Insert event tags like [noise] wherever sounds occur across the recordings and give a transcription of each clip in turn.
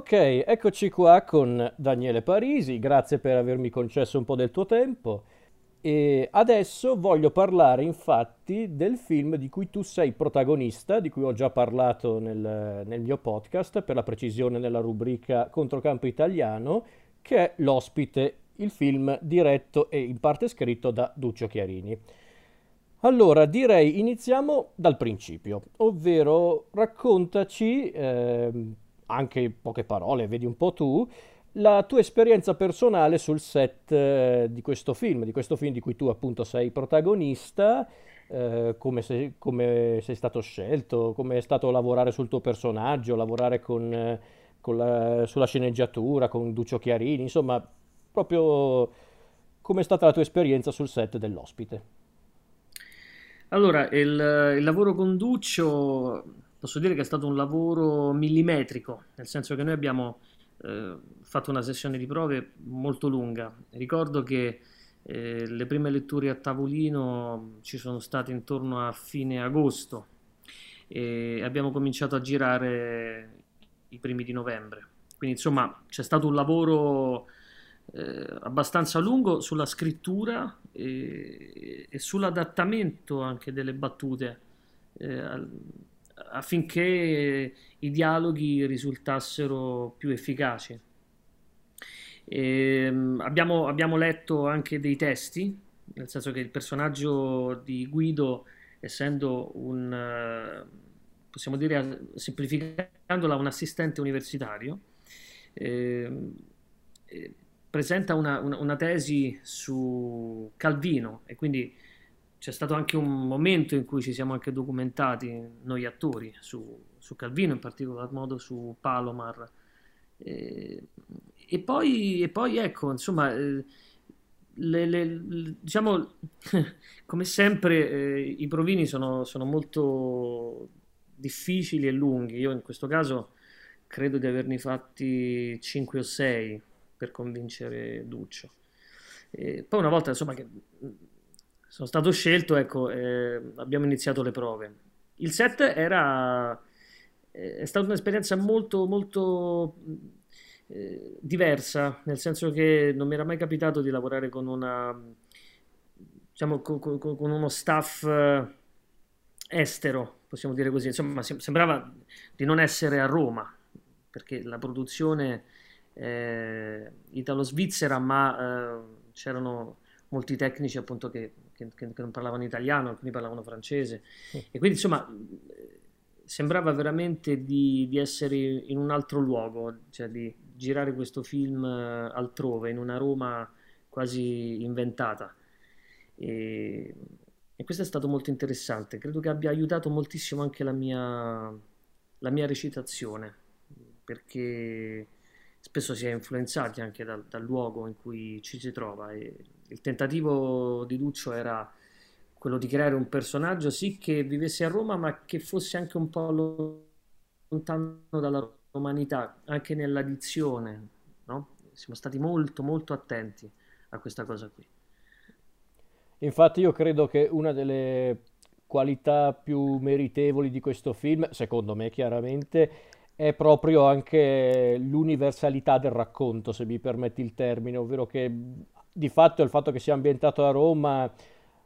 Ok, eccoci qua con Daniele Parisi, grazie per avermi concesso un po' del tuo tempo. E adesso voglio parlare infatti del film di cui tu sei protagonista, di cui ho già parlato nel, nel mio podcast, per la precisione nella rubrica Controcampo Italiano, che è L'ospite, il film diretto e in parte scritto da Duccio Chiarini. Allora, direi iniziamo dal principio, ovvero raccontaci, ehm, anche in poche parole, vedi un po' tu, la tua esperienza personale sul set eh, di questo film, di questo film di cui tu appunto sei protagonista, eh, come sei, come sei stato scelto, come è stato lavorare sul tuo personaggio, lavorare con, eh, con la- sulla sceneggiatura, con Duccio Chiarini, insomma, proprio come è stata la tua esperienza sul set dell'ospite. Allora, il, il lavoro con Duccio posso dire che è stato un lavoro millimetrico, nel senso che noi abbiamo eh, fatto una sessione di prove molto lunga. Ricordo che eh, le prime letture a tavolino ci sono state intorno a fine agosto e abbiamo cominciato a girare i primi di novembre. Quindi insomma c'è stato un lavoro eh, abbastanza lungo sulla scrittura e, e sull'adattamento anche delle battute eh, affinché i dialoghi risultassero più efficaci. Ehm, abbiamo, abbiamo letto anche dei testi, nel senso che il personaggio di Guido, essendo un, possiamo dire, semplificandola, un assistente universitario, ehm, eh, presenta una, una- una tesi su Calvino e quindi c'è stato anche un momento in cui ci siamo anche documentati noi attori su, su Calvino, in particolar modo su Palomar. E, e poi, e poi, ecco, insomma, eh, le- le- le- diciamo, [laughs] come sempre, eh, i provini sono, sono molto difficili e lunghi. Io in questo caso credo di averne fatti 5 o 6 per convincere Duccio. E poi una volta, insomma, che sono stato scelto, ecco, eh, abbiamo iniziato le prove. Il set era, eh, è stata un'esperienza molto, molto eh, diversa, nel senso che non mi era mai capitato di lavorare con una, diciamo, co- co- co- con uno staff eh, estero, possiamo dire così. Insomma, sem- sembrava di non essere a Roma, perché la produzione è italo-svizzera, ma eh, c'erano molti tecnici appunto che, che- che- non parlavano italiano, alcuni parlavano francese. E quindi insomma sembrava veramente di, di essere in un altro luogo, cioè di girare questo film eh, altrove, in una Roma quasi inventata. E, e questo è stato molto interessante. Credo che abbia aiutato moltissimo anche la mia, la mia recitazione, perché spesso si è influenzati anche dal, dal luogo in cui ci si trova. E il tentativo di Duccio era quello di creare un personaggio sì che vivesse a Roma, ma che fosse anche un po' lontano dalla romanità, anche nella dizione, no? Siamo stati molto, molto attenti a questa cosa qui. Infatti io credo che una delle qualità più meritevoli di questo film, secondo me chiaramente, è proprio anche l'universalità del racconto, se mi permetti il termine, ovvero che di fatto il fatto che sia ambientato a Roma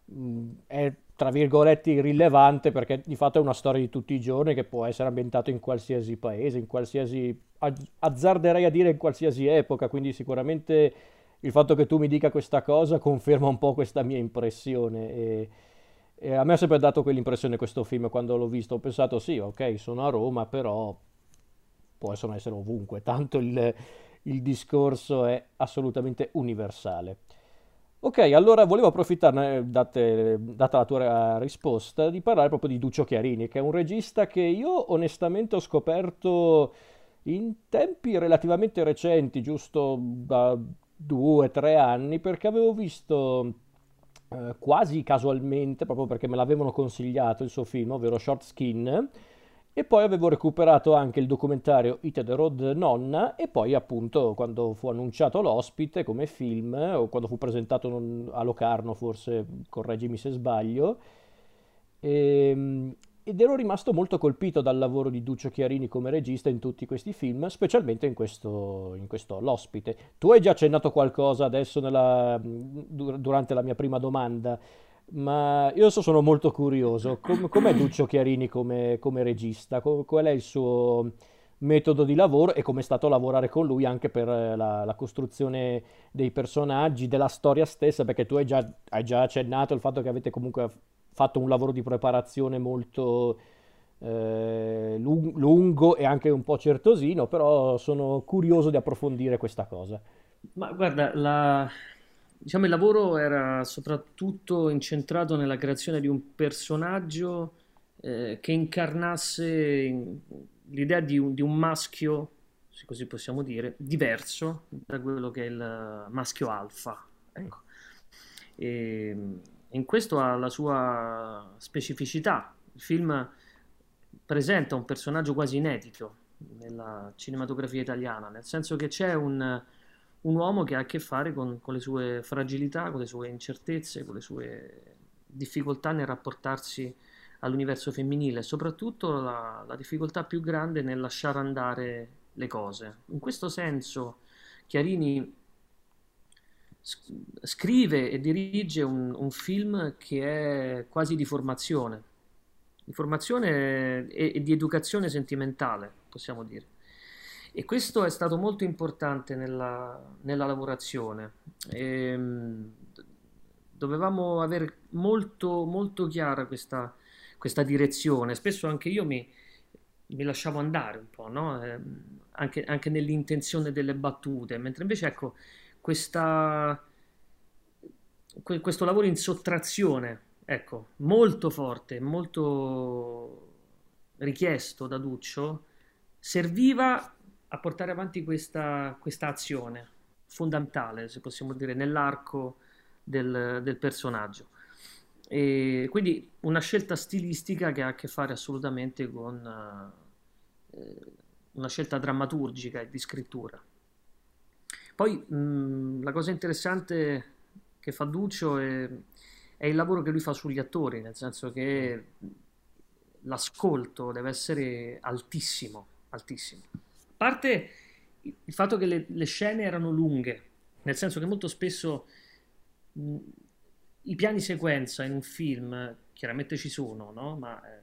mh, è tra virgolette irrilevante perché di fatto è una storia di tutti i giorni che può essere ambientato in qualsiasi paese, in qualsiasi, az- azzarderei a dire in qualsiasi epoca, quindi sicuramente il fatto che tu mi dica questa cosa conferma un po' questa mia impressione e, e a me ha sempre dato quell'impressione questo film quando l'ho visto, ho pensato sì, ok, sono a Roma, però possono essere ovunque, tanto il, il discorso è assolutamente universale. Ok, allora volevo approfittarne, date- data la tua risposta, di parlare proprio di Duccio Chiarini, che è un regista che io onestamente ho scoperto in tempi relativamente recenti, giusto da due o tre anni, perché avevo visto eh, quasi casualmente, proprio perché me l'avevano consigliato il suo film, ovvero Short Skin, e poi avevo recuperato anche il documentario Hit the Road Nonna e poi appunto quando fu annunciato l'ospite come film o quando fu presentato a Locarno forse, correggimi se sbaglio, ehm, ed ero rimasto molto colpito dal lavoro di Duccio Chiarini come regista in tutti questi film, specialmente in questo, in questo L'ospite. Tu hai già accennato qualcosa adesso nella, durante la mia prima domanda, ma io adesso sono molto curioso. Com- com'è Duccio Chiarini come, come regista? qual è il suo metodo di lavoro e come è stato lavorare con lui anche per eh, la, la, costruzione dei personaggi, della storia stessa, perché tu hai già, hai già, accennato il fatto che avete comunque fatto un lavoro di preparazione molto eh, lung- lungo e anche un po' certosino, però sono curioso di approfondire questa cosa. Ma guarda, la, diciamo, il lavoro era soprattutto incentrato nella creazione di un personaggio eh, che incarnasse l'idea di un, di un, maschio, se così possiamo dire, diverso da quello che è il maschio alfa. Ecco. E, in questo ha la sua specificità. Il film presenta un personaggio quasi inedito nella cinematografia italiana, nel senso che c'è un un uomo che ha a che fare con, con, le sue fragilità, con le sue incertezze, con le sue difficoltà nel rapportarsi all'universo femminile soprattutto la, la difficoltà più grande nel lasciare andare le cose. In questo senso Chiarini scrive e dirige un, un, film che è quasi di formazione, di formazione e, e di educazione sentimentale, possiamo dire. E questo è stato molto importante nella, nella lavorazione. E, ehm, dovevamo avere molto, molto chiara questa, questa direzione. Spesso anche io mi, mi lasciavo andare un po', no? eh, anche, anche, nell'intenzione delle battute, mentre invece ecco, questa, questo lavoro in sottrazione, ecco, molto forte, molto richiesto da Duccio, serviva a portare avanti questa, questa azione fondamentale, se possiamo dire, nell'arco del, del personaggio. E quindi una scelta stilistica che ha a che fare assolutamente con eh, una scelta drammaturgica e di scrittura. Poi mh, la cosa interessante che fa Duccio è, è, il lavoro che lui fa sugli attori, nel senso che l'ascolto deve essere altissimo, altissimo parte il fatto che le, le scene erano lunghe, nel senso che molto spesso mh, i piani sequenza in un film chiaramente ci sono, no? ma eh,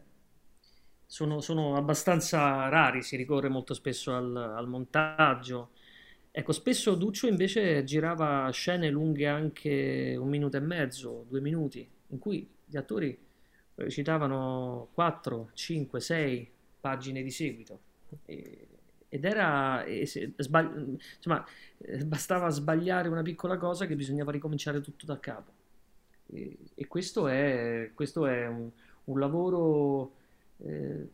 sono, sono, abbastanza rari, si ricorre molto spesso al, al, montaggio. Ecco, spesso Duccio invece girava scene lunghe anche un minuto e mezzo, due minuti, in cui gli attori recitavano 4, 5, 6 pagine di seguito. E ed era sbagli- insomma eh, bastava sbagliare una piccola cosa che bisognava ricominciare tutto da capo. E, e questo è, questo è un, un lavoro eh,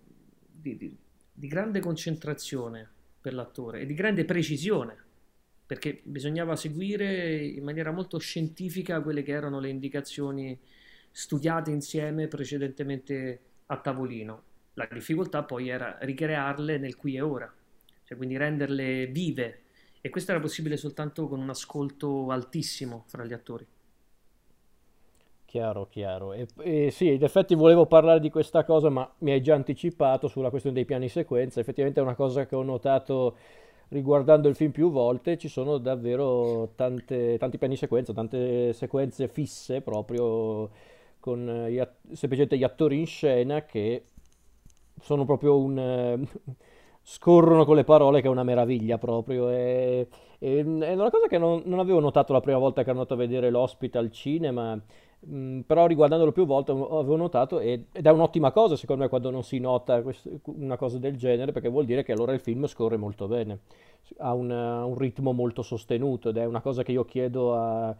di, di, di, grande concentrazione per l'attore e di grande precisione perché bisognava seguire in maniera molto scientifica quelle che erano le indicazioni studiate insieme precedentemente a tavolino. La difficoltà poi era ricrearle nel qui e ora cioè quindi renderle vive e questo era possibile soltanto con un ascolto altissimo fra gli attori. Chiaro, chiaro. E, e, sì, in effetti volevo parlare di questa cosa, ma mi hai già anticipato sulla questione dei piani sequenza. Effettivamente è una cosa che ho notato riguardando il film più volte. Ci sono davvero tante, tanti piani sequenza, tante sequenze fisse proprio con gli, semplicemente gli attori in scena che sono proprio un scorrono con le parole che è una meraviglia proprio. E, e, è una cosa che non, non, avevo notato la prima volta che ero andato a vedere l'ospite al cinema, mh, mm, però riguardandolo più volte avevo notato ed è un'ottima cosa secondo me quando non si nota quest- una cosa del genere perché vuol dire che allora il film scorre molto bene, ha un, un ritmo molto sostenuto ed è una cosa che io chiedo a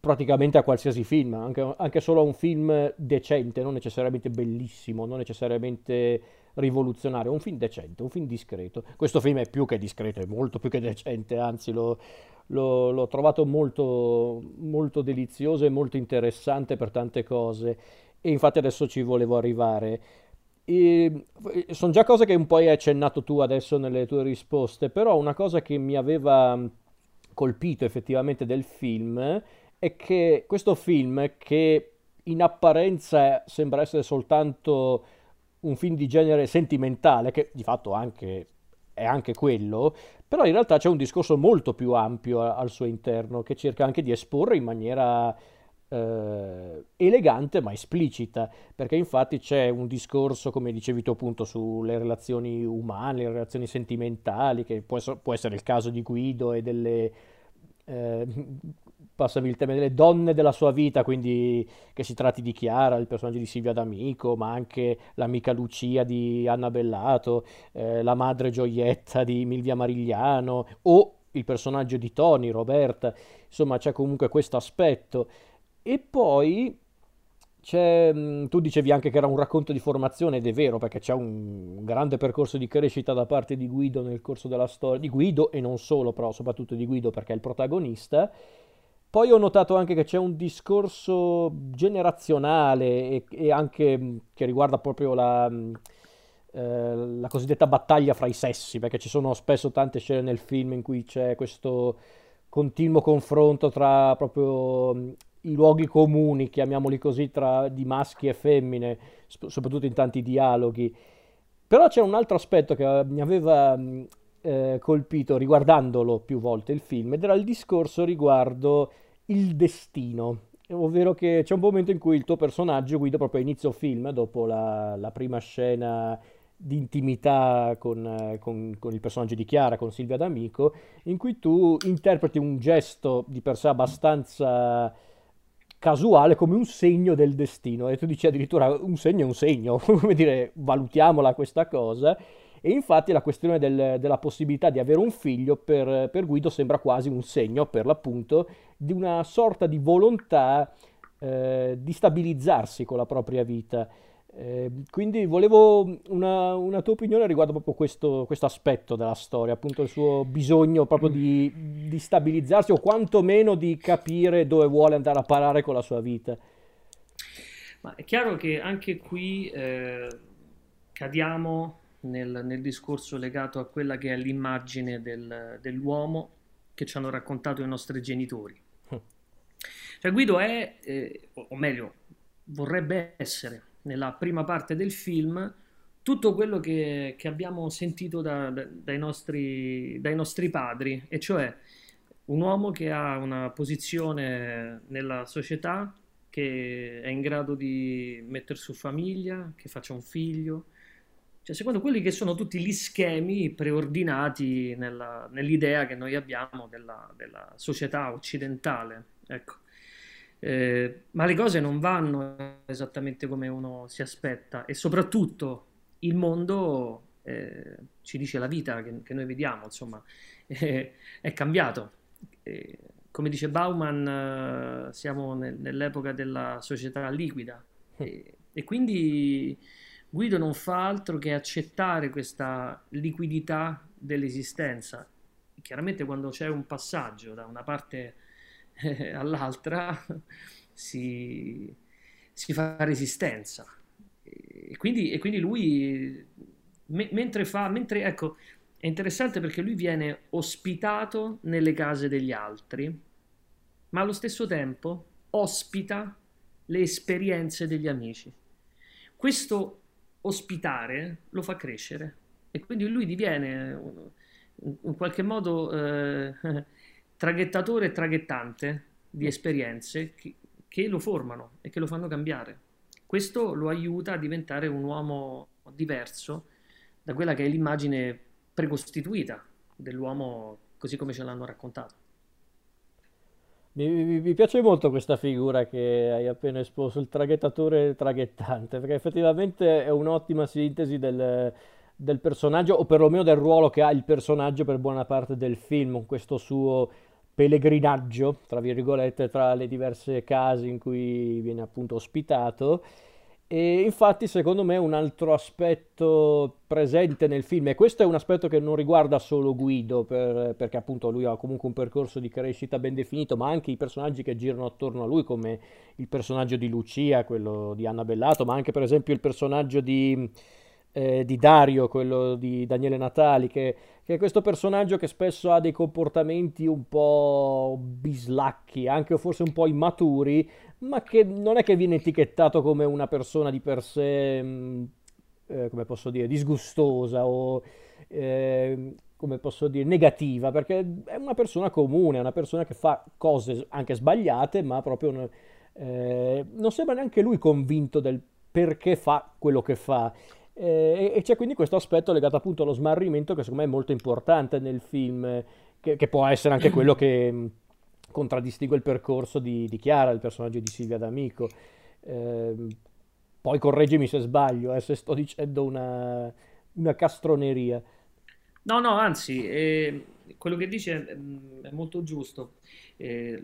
praticamente a qualsiasi film, anche, anche, solo a un film decente, non necessariamente bellissimo, non necessariamente rivoluzionario, un film decente, un film discreto. Questo film è più che discreto, è molto più che decente, anzi lo, lo, l'ho trovato molto, molto delizioso e molto interessante per tante cose e infatti adesso ci volevo arrivare. Sono già cose che un po' hai accennato tu adesso nelle tue risposte, però una cosa che mi aveva colpito effettivamente del film è che questo film che in apparenza sembra essere soltanto un film di genere sentimentale, che di fatto anche, è anche quello, però in realtà c'è un discorso molto più ampio a- al suo interno, che cerca anche di esporre in maniera eh, elegante ma esplicita, perché infatti c'è un discorso, come dicevi tu appunto, sulle relazioni umane, le relazioni sentimentali, che può, può essere il caso di Guido e delle eh, passami il tema delle donne della sua vita, quindi che si tratti di Chiara, il personaggio di Silvia D'Amico, ma anche l'amica Lucia di Anna Bellato, eh, la madre Gioietta di Milvia Marigliano o il personaggio di Tony, Roberta, insomma c'è comunque questo aspetto. E poi c'è, mh, tu dicevi anche che era un racconto di formazione ed è vero perché c'è un grande percorso di crescita da parte di Guido nel corso della storia, di Guido e non solo, però soprattutto di Guido perché è il protagonista. Poi ho notato anche che c'è un discorso generazionale e, e anche mh, che riguarda proprio la, mh, eh, la cosiddetta battaglia fra i sessi, perché ci sono spesso tante scene nel film in cui c'è questo continuo confronto tra proprio mh, i luoghi comuni, chiamiamoli così, tra di maschi e femmine, sp- soprattutto in tanti dialoghi. Però c'è un altro aspetto che eh, mi aveva eh, colpito riguardandolo più volte il film ed era il discorso riguardo il destino. Ovvero che c'è un momento in cui il tuo personaggio, Guido, proprio a inizio film, dopo la, la prima scena di intimità con, con- con il personaggio di Chiara, con Silvia D'Amico, in cui tu interpreti un gesto di per sé abbastanza casuale come un segno del destino e tu dici addirittura un segno è un segno, [laughs] come dire, valutiamola questa cosa. E infatti la questione del- della possibilità di avere un figlio per, per Guido sembra quasi un segno, per l'appunto, di una sorta di volontà eh, di stabilizzarsi con la propria vita. Eh, quindi volevo una, una tua opinione riguardo proprio questo, questo aspetto della storia, appunto il suo bisogno proprio di, di stabilizzarsi o quantomeno di capire dove vuole andare a parare con la sua vita. Ma è chiaro che anche qui eh, cadiamo nel, nel discorso legato a quella che è l'immagine del- dell'uomo che ci hanno raccontato i nostri genitori. Cioè Guido è, eh, o o meglio, vorrebbe essere nella prima parte del film tutto quello che, che abbiamo sentito da- da- dai nostri, dai nostri padri, e cioè un uomo che ha una posizione nella società, che è in grado di mettere su famiglia, che faccia un figlio, cioè secondo quelli che sono tutti gli schemi preordinati nella- nell'idea che noi abbiamo della, della società occidentale. Ecco. Eh, ma le cose non vanno esattamente come uno si aspetta e soprattutto il mondo, eh, ci dice la vita che, che noi vediamo, insomma, [laughs] eh, è cambiato. Come dice Bauman, eh, siamo nel- nell'epoca della società liquida e, e quindi Guido non fa altro che accettare questa liquidità dell'esistenza. Chiaramente quando c'è un passaggio da una parte eh, all'altra [laughs] si, si fa resistenza. E quindi, e quindi lui, me- mentre fa, mentre, ecco, è interessante perché lui viene ospitato nelle case degli altri, ma allo stesso tempo ospita le esperienze degli amici. Questo ospitare lo fa crescere e quindi lui diviene in qualche modo eh, [laughs] traghettatore e traghettante di esperienze che, che lo formano e che lo fanno cambiare. Questo lo aiuta a diventare un uomo diverso da quella che è l'immagine precostituita dell'uomo così come ce l'hanno raccontato. Mi, mi- mi piace molto questa figura che hai appena esposto, il traghettatore traghettante, perché effettivamente è un'ottima sintesi del, del personaggio, o perlomeno del ruolo che ha il personaggio per buona parte del film, questo suo pellegrinaggio, tra virgolette, tra le diverse case in cui viene appunto ospitato. E infatti, secondo me, un altro aspetto presente nel film, e questo è un aspetto che non riguarda solo Guido, per- perché appunto lui ha comunque un percorso di crescita ben definito, ma anche i personaggi che girano attorno a lui, come il personaggio di Lucia, quello di Anna Bellato, ma anche per esempio il personaggio di, eh, di Dario, quello di Daniele Natali, che, che è questo personaggio che spesso ha dei comportamenti un po' bislacchi, anche forse un po' immaturi, ma che non è che viene etichettato come una persona di per sé mh, eh, come posso dire, disgustosa o eh, come posso dire, negativa, perché è una persona comune, è una persona che fa cose anche sbagliate, ma proprio non, eh, non sembra neanche lui convinto del perché fa quello che fa. Eh, e c'è quindi questo aspetto legato appunto allo smarrimento che secondo me è molto importante nel film, che, che può essere anche quello che contraddistingue il percorso di, di, Chiara, il personaggio di Silvia D'Amico. Eh, poi correggimi se sbaglio, eh, se sto dicendo una, una castroneria. No, no, anzi, eh, quello che dice è, è molto giusto. Eh,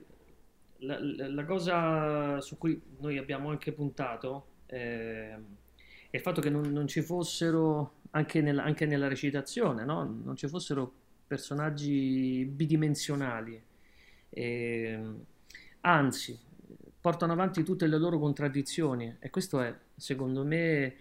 la, la, la, cosa su cui noi abbiamo anche puntato è il fatto che non, non ci fossero, anche, nel, anche nella recitazione, no? non ci fossero personaggi bidimensionali. Ehm, anzi, portano avanti tutte le loro contraddizioni e questo è, secondo me,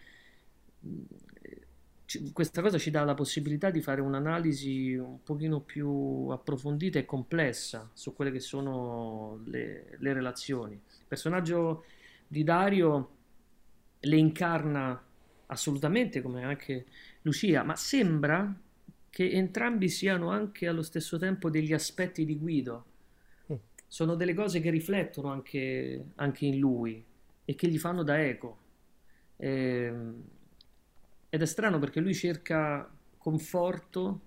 questa cosa ci dà la possibilità di fare un'analisi un pochino più approfondita e complessa su quelle che sono le, le relazioni. Il personaggio di Dario le incarna assolutamente come anche Lucia, ma sembra che entrambi siano anche allo stesso tempo degli aspetti di Guido sono delle cose che riflettono anche, anche in lui e che gli fanno da eco. E, ehm, ed è strano perché lui cerca conforto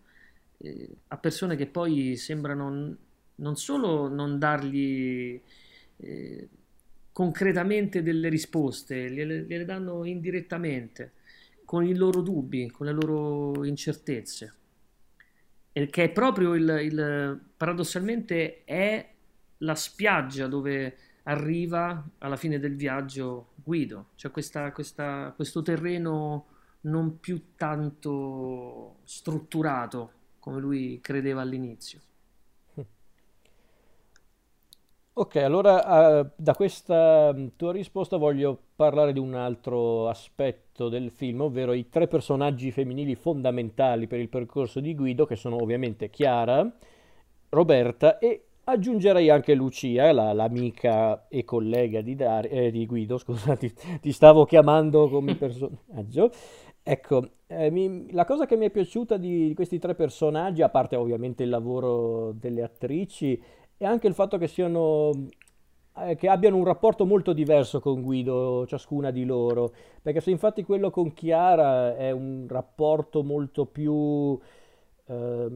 eh, a persone che poi sembrano non solo non dargli eh, concretamente delle risposte, gliele, gliele danno indirettamente, con i loro dubbi, con le loro incertezze. E che è proprio il, il paradossalmente è la spiaggia dove arriva alla fine del viaggio Guido, cioè questa, questa, questo terreno non più tanto strutturato come lui credeva all'inizio. Ok, allora uh, da questa mm, tua risposta voglio parlare di un altro aspetto del film, ovvero i tre personaggi femminili fondamentali per il percorso di Guido, che sono ovviamente Chiara, Roberta e Aggiungerei anche Lucia, la, l'amica e collega di, Dar- eh, di Guido, [laughs] scusa, ti, ti, stavo chiamando come [laughs] personaggio. Ecco, eh, mi, la cosa che mi è piaciuta di, di questi tre personaggi, a parte ovviamente il lavoro delle attrici, è anche il fatto che siano eh, che abbiano un rapporto molto diverso con Guido, ciascuna di loro, perché se infatti quello con Chiara è un rapporto molto più eh,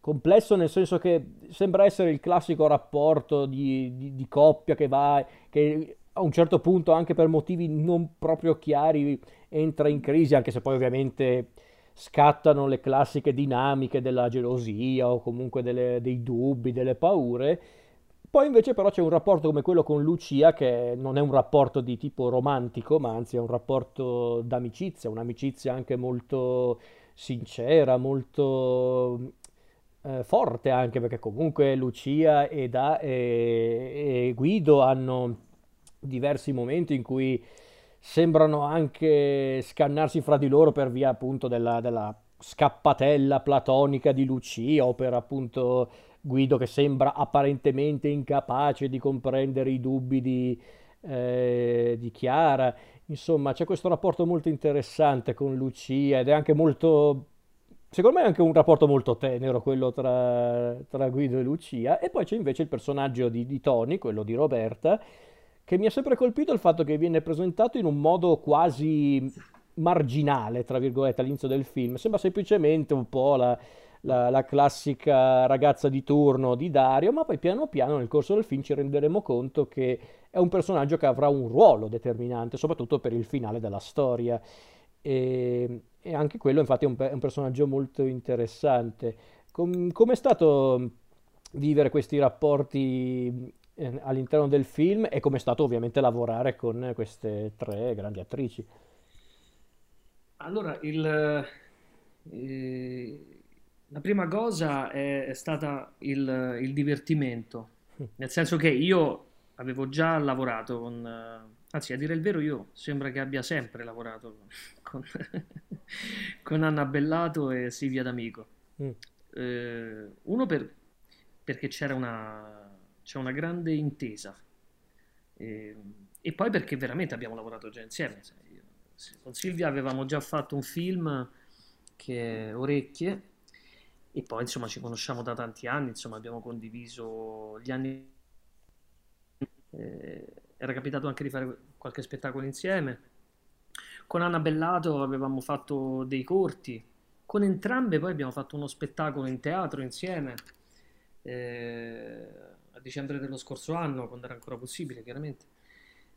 complesso nel senso che sembra essere il classico rapporto di, di, di, coppia che va, che a un certo punto anche per motivi non proprio chiari entra in crisi, anche se poi ovviamente scattano le classiche dinamiche della gelosia o comunque delle, dei dubbi, delle paure. Poi invece però c'è un rapporto come quello con Lucia che non è un rapporto di tipo romantico, ma anzi è un rapporto d'amicizia, un'amicizia anche molto sincera, molto eh, forte anche perché comunque Lucia e, e, e Guido hanno diversi momenti in cui sembrano anche scannarsi fra di loro per via appunto della, della scappatella platonica di Lucia o per appunto Guido che sembra apparentemente incapace di comprendere i dubbi di, eh, di Chiara. Insomma, c'è questo rapporto molto interessante con Lucia ed è anche molto Secondo me è anche un rapporto molto tenero quello tra, tra Guido e Lucia. E poi c'è invece il personaggio di, di Tony, quello di Roberta, che mi ha sempre colpito il fatto che viene presentato in un modo quasi marginale, tra virgolette, all'inizio del film. Sembra semplicemente un po' la, la, la, classica ragazza di turno di Dario, ma poi piano piano nel corso del film ci renderemo conto che è un personaggio che avrà un ruolo determinante, soprattutto per il finale della storia. E, e anche quello infatti è un, è un personaggio molto interessante. Com, com'è stato vivere questi rapporti eh, all'interno del film e com'è stato ovviamente lavorare con queste tre grandi attrici? Allora, il, eh, la prima cosa è, è stata il, il, divertimento, [laughs] nel senso che io avevo già lavorato con Anzi, a dire il vero, io sembra che abbia sempre lavorato con, [laughs] con Anna Bellato e Silvia D'Amico. Mm. Eh, uno per, perché c'era una, c'è una grande intesa. Eh, e poi perché veramente abbiamo lavorato già insieme. con Silvia avevamo già fatto un film che è Orecchie e poi insomma ci conosciamo da tanti anni, insomma abbiamo condiviso gli anni, eh, era capitato anche di fare qualche spettacolo insieme. Con Anna Bellato avevamo fatto dei corti, con entrambe poi abbiamo fatto uno spettacolo in teatro insieme eh, dicembre dello scorso anno, quando era ancora possibile chiaramente.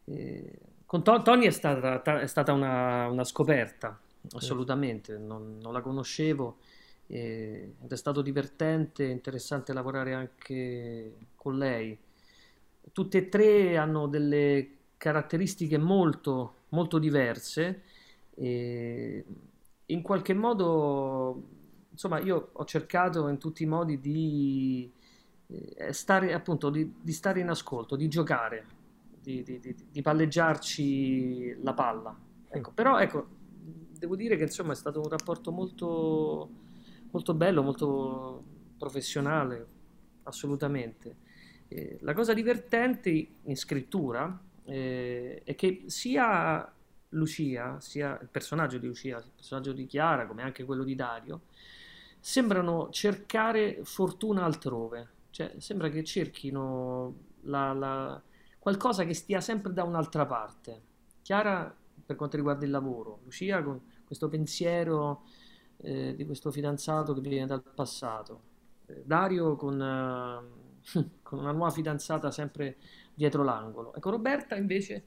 Eh, con to- Tony è stata, è stata una, una, scoperta, assolutamente, non, non la conoscevo ed è stato divertente, interessante lavorare anche con lei. Tutte e tre hanno delle caratteristiche molto, molto diverse e in qualche modo, insomma, io ho cercato in tutti i modi di eh, stare, appunto, di, di stare in ascolto, di giocare, di, di, di palleggiarci la palla. Ecco, però, ecco, devo dire che insomma è stato un rapporto molto, molto bello, molto professionale, assolutamente. Eh, la cosa divertente in scrittura eh, è che sia Lucia, sia il personaggio di Lucia, il personaggio di Chiara, come anche quello di Dario, sembrano cercare fortuna altrove, cioè sembra che cerchino la, la, qualcosa che stia sempre da un'altra parte. Chiara per quanto riguarda il lavoro, Lucia con questo pensiero eh, di questo fidanzato che viene dal passato, eh, Dario con, eh, [laughs] con una nuova fidanzata sempre dietro l'angolo. Ecco, Roberta invece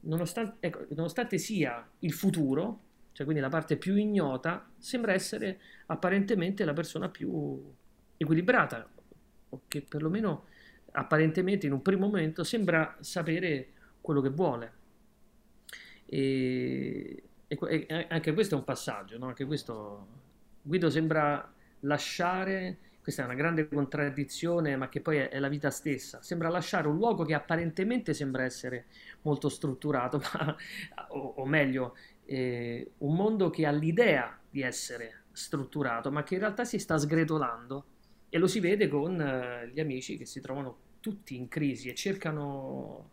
nonostante, ecco, nonostante sia il futuro, cioè quindi la parte più ignota, sembra essere apparentemente la persona più equilibrata, o che perlomeno apparentemente in un primo momento sembra sapere quello che vuole. E, e, e anche questo è un passaggio, no? anche questo Guido sembra lasciare questa è una grande contraddizione, ma che poi è, è, la vita stessa. Sembra lasciare un luogo che apparentemente sembra essere molto strutturato, [laughs] ma, o, o, meglio, eh, un mondo che ha l'idea di essere strutturato, ma che in realtà si sta sgretolando. E lo si vede con eh, gli amici che si trovano tutti in crisi e cercano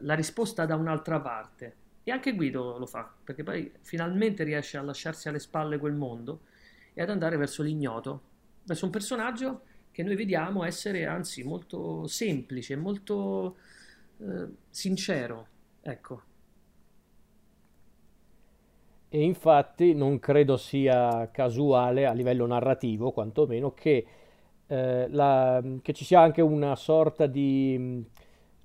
la risposta da un'altra parte. E anche Guido lo fa, perché poi finalmente riesce a lasciarsi alle spalle quel mondo e ad andare verso l'ignoto verso un personaggio che noi vediamo essere anzi molto semplice, molto eh, sincero. Ecco. E infatti non credo sia casuale a livello narrativo, quantomeno, che, eh, la, che ci sia anche una sorta di,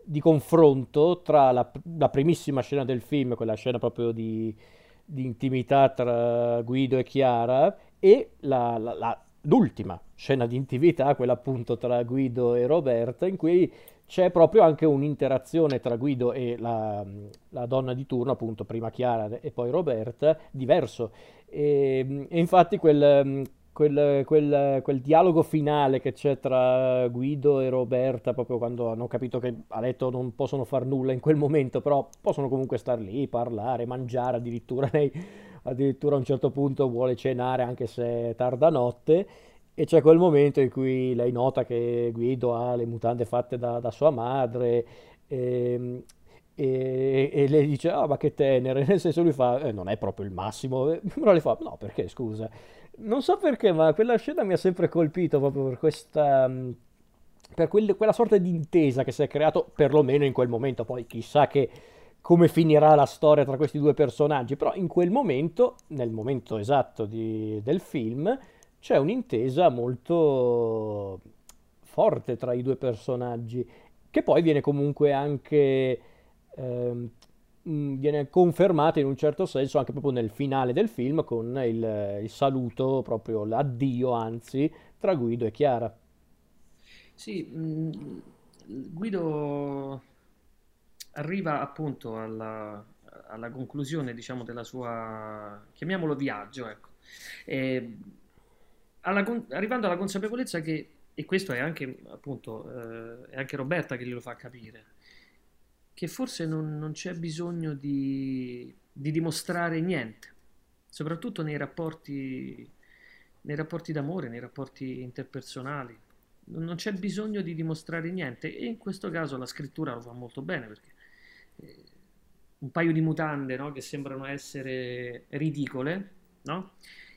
di confronto tra la, la, primissima scena del film, quella scena proprio di, di intimità tra Guido e Chiara, e la, la l'ultima scena di intimità, quella appunto tra Guido e Roberta, in cui c'è proprio anche un'interazione tra Guido e la, la, donna di turno, appunto prima Chiara e poi Roberta, diverso. E, e infatti quel, quel, quel, quel, dialogo finale che c'è tra Guido e Roberta, proprio quando hanno capito che a letto non possono far nulla in quel momento, però possono comunque star lì, parlare, mangiare addirittura lei addirittura a un certo punto vuole cenare anche se è tarda notte e c'è quel momento in cui lei nota che Guido ha le mutande fatte da, da sua madre e, ehm, e, e, lei dice ah ma che tenere [laughs] nel senso lui fa eh, non è proprio il massimo [laughs] però le fa no perché scusa non so perché ma quella scena mi ha sempre colpito proprio per questa per quel, quella sorta di intesa che si è creato perlomeno in quel momento. Poi chissà che come finirà la storia tra questi due personaggi, però in quel momento, nel momento esatto di, del film, c'è un'intesa molto forte tra i due personaggi, che poi viene comunque anche eh, viene confermata in un certo senso anche proprio nel finale del film con il, il saluto, proprio l'addio anzi, tra Guido e Chiara. Sì, mh, Guido arriva appunto alla, alla conclusione, diciamo, della sua, chiamiamolo viaggio, ecco. E, alla, arrivando alla consapevolezza che, e questo è anche, appunto, eh, è anche Roberta che glielo fa capire, che forse non, non c'è bisogno di, di, dimostrare niente, soprattutto nei rapporti, nei rapporti d'amore, nei rapporti interpersonali. Non c'è bisogno di dimostrare niente e in questo caso la scrittura lo fa molto bene perché un paio di mutande, no? Che sembrano essere ridicole, no?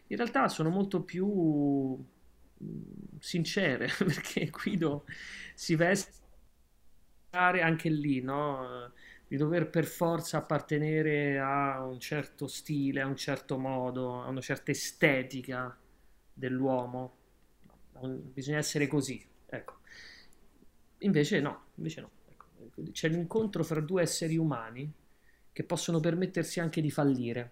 In realtà sono molto più mm, sincere, [laughs] perché Guido si veste anche lì, no? Di dover per forza appartenere a un certo stile, a un certo modo, a una certa estetica dell'uomo. Bisogna essere così, ecco. Invece no, invece no. Ecco. C'è l'incontro fra due esseri umani che possono permettersi anche di fallire.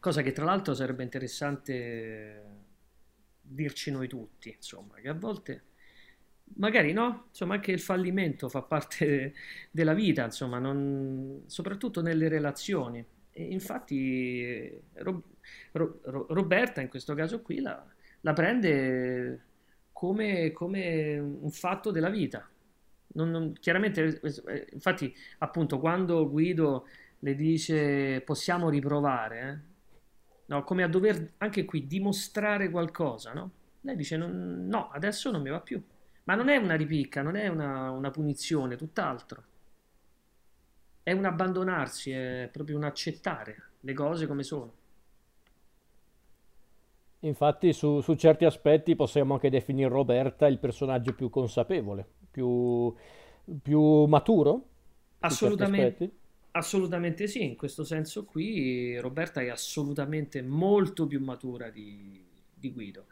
Cosa che tra l'altro sarebbe interessante dirci noi tutti, insomma, che a volte magari no, insomma anche il fallimento fa parte [laughs] della vita, insomma, non, soprattutto nelle relazioni. E infatti Ro, Ro, Roberta in questo caso qui la, la prende come, come, un fatto della vita. Non, non, chiaramente, eh, infatti, appunto, quando Guido le dice possiamo riprovare, eh? no, come a dover anche qui dimostrare qualcosa, no? Lei dice no, adesso non mi va più. Ma non è una ripicca, non è una, una punizione, tutt'altro. È un abbandonarsi, è proprio un accettare le cose come sono. Infatti su, su certi aspetti possiamo anche definire Roberta il personaggio più consapevole, più, più maturo. Assolutamente, assolutamente sì, in questo senso qui Roberta è assolutamente molto più matura di, di Guido.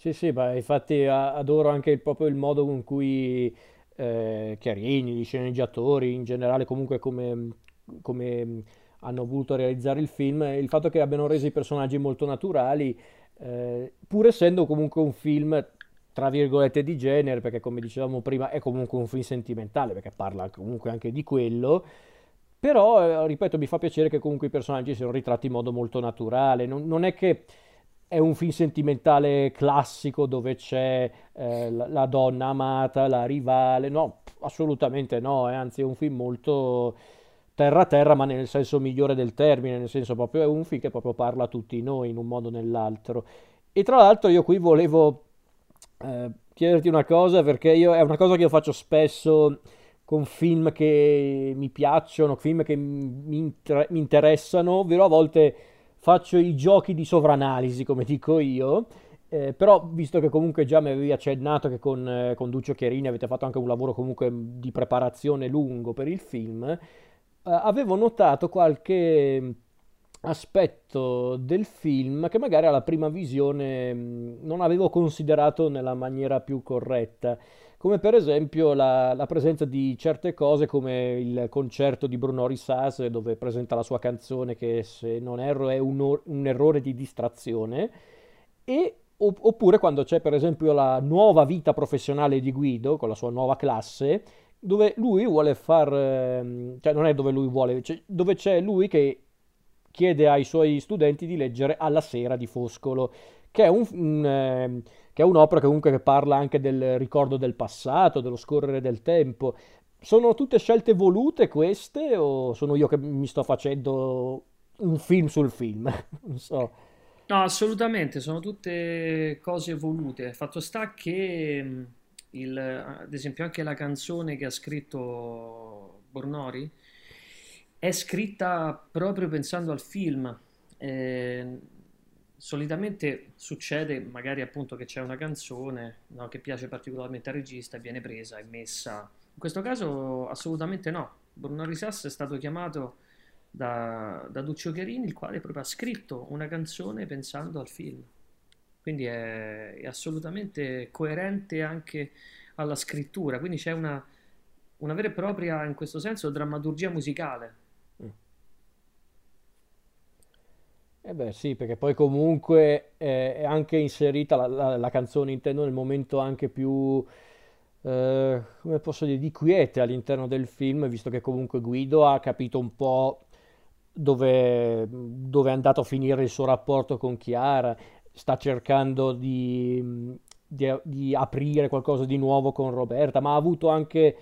Sì, sì, ma infatti adoro anche il- proprio il modo con cui eh, Chiarini, gli sceneggiatori, in generale comunque come, come hanno voluto realizzare il film, il fatto che abbiano reso i personaggi molto naturali, eh, pur essendo comunque un film tra virgolette di genere, perché come dicevamo prima è comunque un film sentimentale, perché parla comunque anche di quello, però, eh, ripeto, mi fa piacere che comunque i personaggi siano ritratti in modo molto naturale, non, non è che è un film sentimentale classico dove c'è eh, la, la, donna amata, la rivale, no, assolutamente no, è anzi è un film molto terra terra, ma nel senso migliore del termine, nel senso proprio è un film che proprio parla a tutti noi in un modo o nell'altro. E tra l'altro io qui volevo eh, chiederti una cosa, perché io, è una cosa che io faccio spesso con film che mi piacciono, film che mi, inter- mi interessano, ovvero a volte faccio i giochi di sovranalisi, come dico io. Eh, però, visto che comunque già mi avevi accennato che con, eh, con Duccio Chiarini avete fatto anche un lavoro comunque di preparazione lungo per il film, eh, avevo notato qualche aspetto del film che magari alla prima visione mh, non avevo considerato nella maniera più corretta come per esempio la, la, presenza di certe cose come il concerto di Bruno Risas dove presenta la sua canzone che se non erro è un, or- un errore di distrazione. E oppure quando c'è per esempio la nuova vita professionale di Guido con la sua nuova classe dove lui vuole far ehm, cioè non è dove lui vuole cioè dove c'è lui che chiede ai suoi studenti di leggere alla sera di Foscolo che è un, un eh, che è un'opera comunque che parla anche del ricordo del passato, dello scorrere del tempo. Sono tutte scelte volute queste o sono io che mi sto facendo un film sul film? [laughs] non so. No, assolutamente, sono tutte cose volute. Fatto sta che, il, ad esempio, anche la canzone che ha scritto Bornori è scritta proprio pensando al film. Eh, solitamente succede magari appunto che c'è una canzone no, che piace particolarmente al regista e viene presa e messa. In questo caso assolutamente no. Bruno Risas è stato chiamato da, da Duccio Chiarini, il quale proprio ha scritto una canzone pensando al film. Quindi è, è assolutamente coerente anche alla scrittura, quindi c'è una, una vera e propria, in questo senso, drammaturgia musicale Eh beh sì, perché poi comunque eh, è anche inserita la, la- la canzone, intendo, nel momento anche più, eh, come posso dire, di quiete all'interno del film, visto che comunque Guido ha capito un po' dove, dove è andato a finire il suo rapporto con Chiara, sta cercando di, di- di aprire qualcosa di nuovo con Roberta, ma ha avuto anche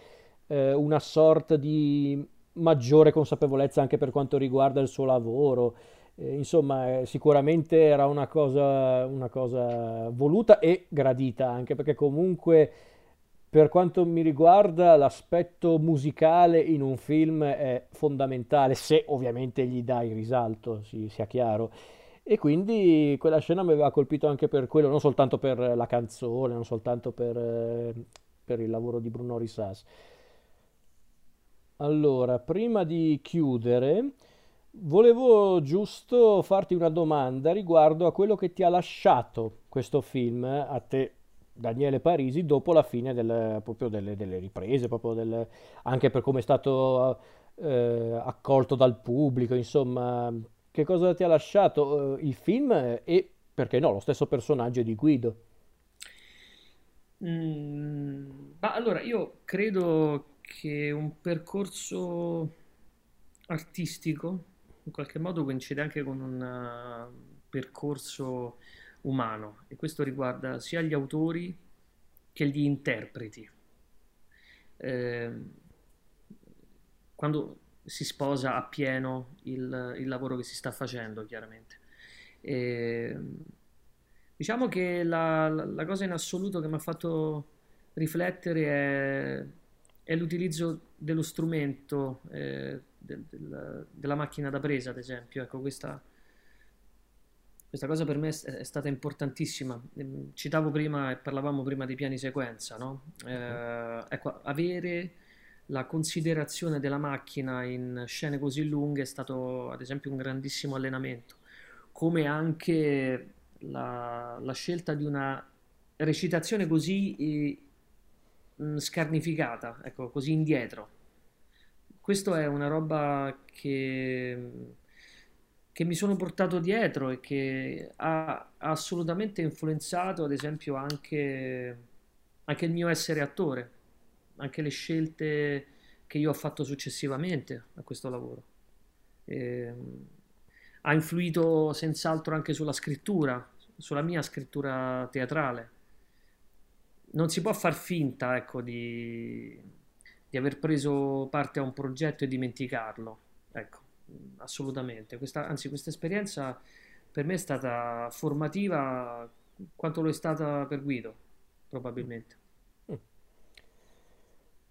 eh, una sorta di maggiore consapevolezza anche per quanto riguarda il suo lavoro. Eh, insomma, sicuramente era una cosa, una cosa voluta e gradita, anche perché comunque per quanto mi riguarda, l'aspetto musicale in un film è fondamentale, se ovviamente gli dai risalto, si- sia chiaro. E quindi quella scena mi aveva colpito anche per quello, non soltanto per la canzone, non soltanto per, eh, per il lavoro di Bruno Risas. Allora, prima di chiudere, volevo giusto farti una domanda riguardo a quello che ti ha lasciato questo film, a te, Daniele Parisi, dopo la fine del- proprio delle, delle riprese, proprio del- anche per come è stato eh, accolto dal pubblico, insomma, che cosa ti ha lasciato eh, il film e, perché no, lo stesso personaggio di Guido? Mm, ma allora io credo che un percorso artistico in qualche modo coincide anche con un eh, percorso umano e questo riguarda sia gli autori che gli interpreti. Eh, quando si sposa appieno il, il lavoro che si sta facendo, chiaramente. E, diciamo che la, la- la cosa in assoluto che mi ha fatto riflettere è, è l'utilizzo dello strumento, eh, del- del- della macchina da presa, ad esempio. Ecco, questa, questa cosa per me è, stata importantissima. Ehm, Citavo prima e parlavamo prima dei piani sequenza, no? Eh, ecco, avere la considerazione della macchina in scene così lunghe è stato, ad esempio, un grandissimo allenamento, come anche la, la scelta di una recitazione così eh, scarnificata, ecco, così indietro. Questo è una roba che, che mi sono portato dietro e che ha, assolutamente influenzato, ad esempio, anche, anche il mio essere attore, anche le scelte che io ho fatto successivamente a questo lavoro. Ehm, ha influito senz'altro anche sulla scrittura, sulla mia scrittura teatrale. Non si può far finta, ecco, di, di aver preso parte a un progetto e dimenticarlo. Ecco, assolutamente. Questa, anzi, questa esperienza per me è stata formativa quanto lo è stata per Guido, probabilmente. Mm.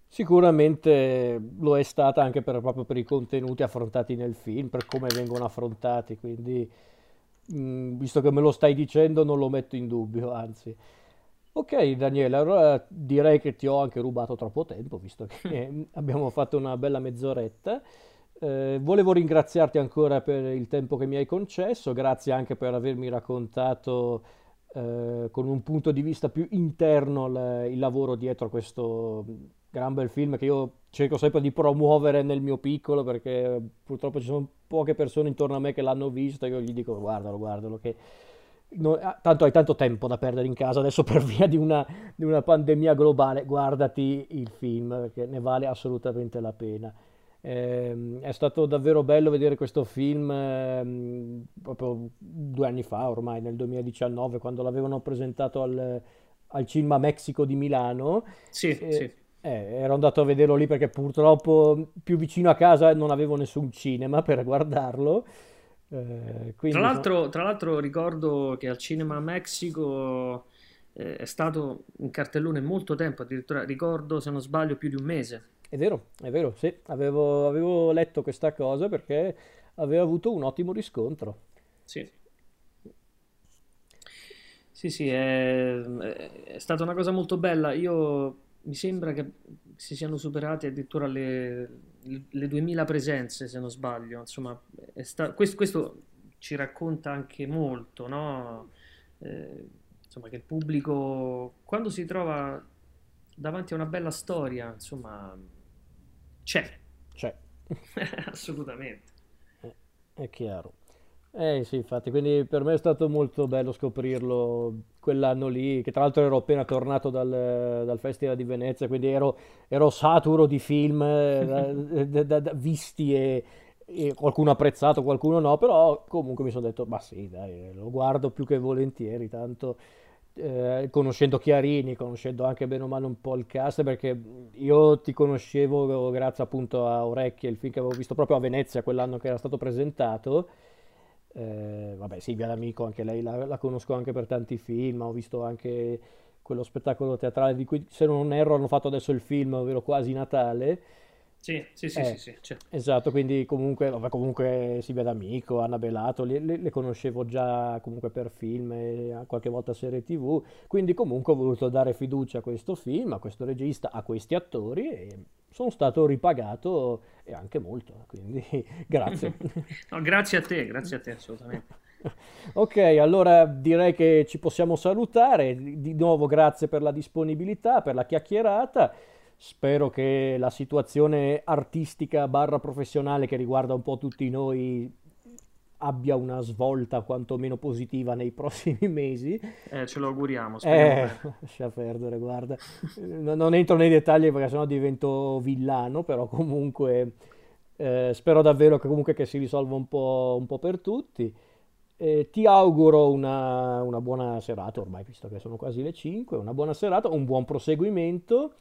Sicuramente lo è stata anche per- proprio per i contenuti affrontati nel film, per come vengono affrontati, quindi mm, visto che me lo stai dicendo non lo metto in dubbio, anzi. Ok, Daniele, allora direi che ti ho anche rubato troppo tempo, visto che [laughs] abbiamo fatto una bella mezz'oretta. Eh, volevo ringraziarti ancora per il tempo che mi hai concesso, grazie anche per avermi raccontato eh, con un punto di vista più interno l- il lavoro dietro a questo gran bel film che io cerco sempre di promuovere nel mio piccolo perché purtroppo ci sono poche persone intorno a me che l'hanno visto e io gli dico guardalo, guardalo, che no- ah, tanto hai tanto tempo da perdere in casa adesso per [laughs] via di una, di una pandemia globale, guardati il film perché ne vale assolutamente la pena. Ehm, è stato davvero bello vedere questo film ehm, proprio due anni fa, ormai nel 2019, quando l'avevano presentato al, al Cinema Mexico di Milano. Sì, E, sì. eh, ero andato a vederlo lì perché purtroppo più vicino a casa non avevo nessun cinema per guardarlo. Eh, Tra so- l'altro, tra l'altro ricordo che al Cinema Mexico eh, è stato in cartellone molto tempo, addirittura ricordo, se non sbaglio, più di un mese. è vero, è vero, sì, avevo, avevo letto questa cosa perché aveva avuto un ottimo riscontro. Sì. Sì, sì, è, è stata una cosa molto bella. Io mi sembra che si siano superate addirittura le, le 2000 presenze, se non sbaglio. Insomma, sta- questo, questo ci racconta anche molto, no? Eh, insomma, che il pubblico, quando si trova davanti a una bella storia, insomma, c'è, C'è. [laughs] assolutamente. È chiaro. Eh sì, infatti, quindi per me è stato molto bello scoprirlo quell'anno lì, che tra l'altro ero appena tornato dal, dal Festival di Venezia, quindi ero, ero saturo di film eh, da- [laughs] da- da- da- visti e, e qualcuno apprezzato, qualcuno no, però comunque mi sono detto, ma sì, dai, lo guardo più che volentieri, tanto eh, conoscendo Chiarini, conoscendo anche bene o male un po' il cast, perché io ti conoscevo grazie appunto a Orecchie, il film che avevo visto proprio a Venezia quell'anno che era stato presentato. Eh, vabbè, Silvia D'Amico, anche lei la, la conosco anche per tanti film, ho visto anche quello spettacolo teatrale di cui, se non erro, hanno fatto adesso il film, ovvero Quasi Natale. Sì, sì, sì, Eh, sì, sì, certo. esatto, quindi comunque, vabbè, comunque Silvia D'Amico, Anna Belato, le, le- conoscevo già comunque per film e qualche volta serie TV, quindi comunque ho voluto dare fiducia a questo film, a questo regista, a questi attori e sono stato ripagato e anche molto, quindi [laughs] grazie. [laughs] No, grazie a te, grazie a te, assolutamente. [laughs] Ok, allora direi che ci possiamo salutare. Di di nuovo grazie per la disponibilità, per la chiacchierata. Spero che la situazione artistica barra professionale che riguarda un po' tutti noi abbia una svolta quantomeno positiva nei [laughs] prossimi mesi. Eh, ce lo auguriamo, Eh, [laughs] lascia perdere, guarda. No- Non entro nei dettagli perché sennò divento villano, però comunque eh, spero davvero che comunque che si risolva un po', un po' per tutti. Eh, ti auguro una, una buona serata, ormai visto che sono quasi le 5, una buona serata, un buon proseguimento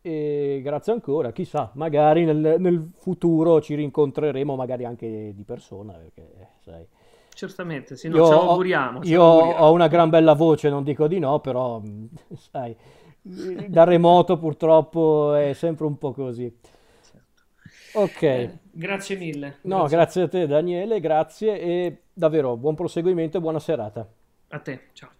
e grazie ancora, chissà, magari nel, nel futuro ci rincontreremo, magari anche di persona, perché eh, sai. Certamente, sì, no, Io ce lo ho, auguriamo, ce io ho una gran bella voce, non dico di no, però [laughs] sai, da remoto purtroppo è sempre un po' così. Certo. Ok, Eh, grazie mille, no, grazie grazie a te Daniele, grazie e davvero buon proseguimento e buona serata. a te, ciao.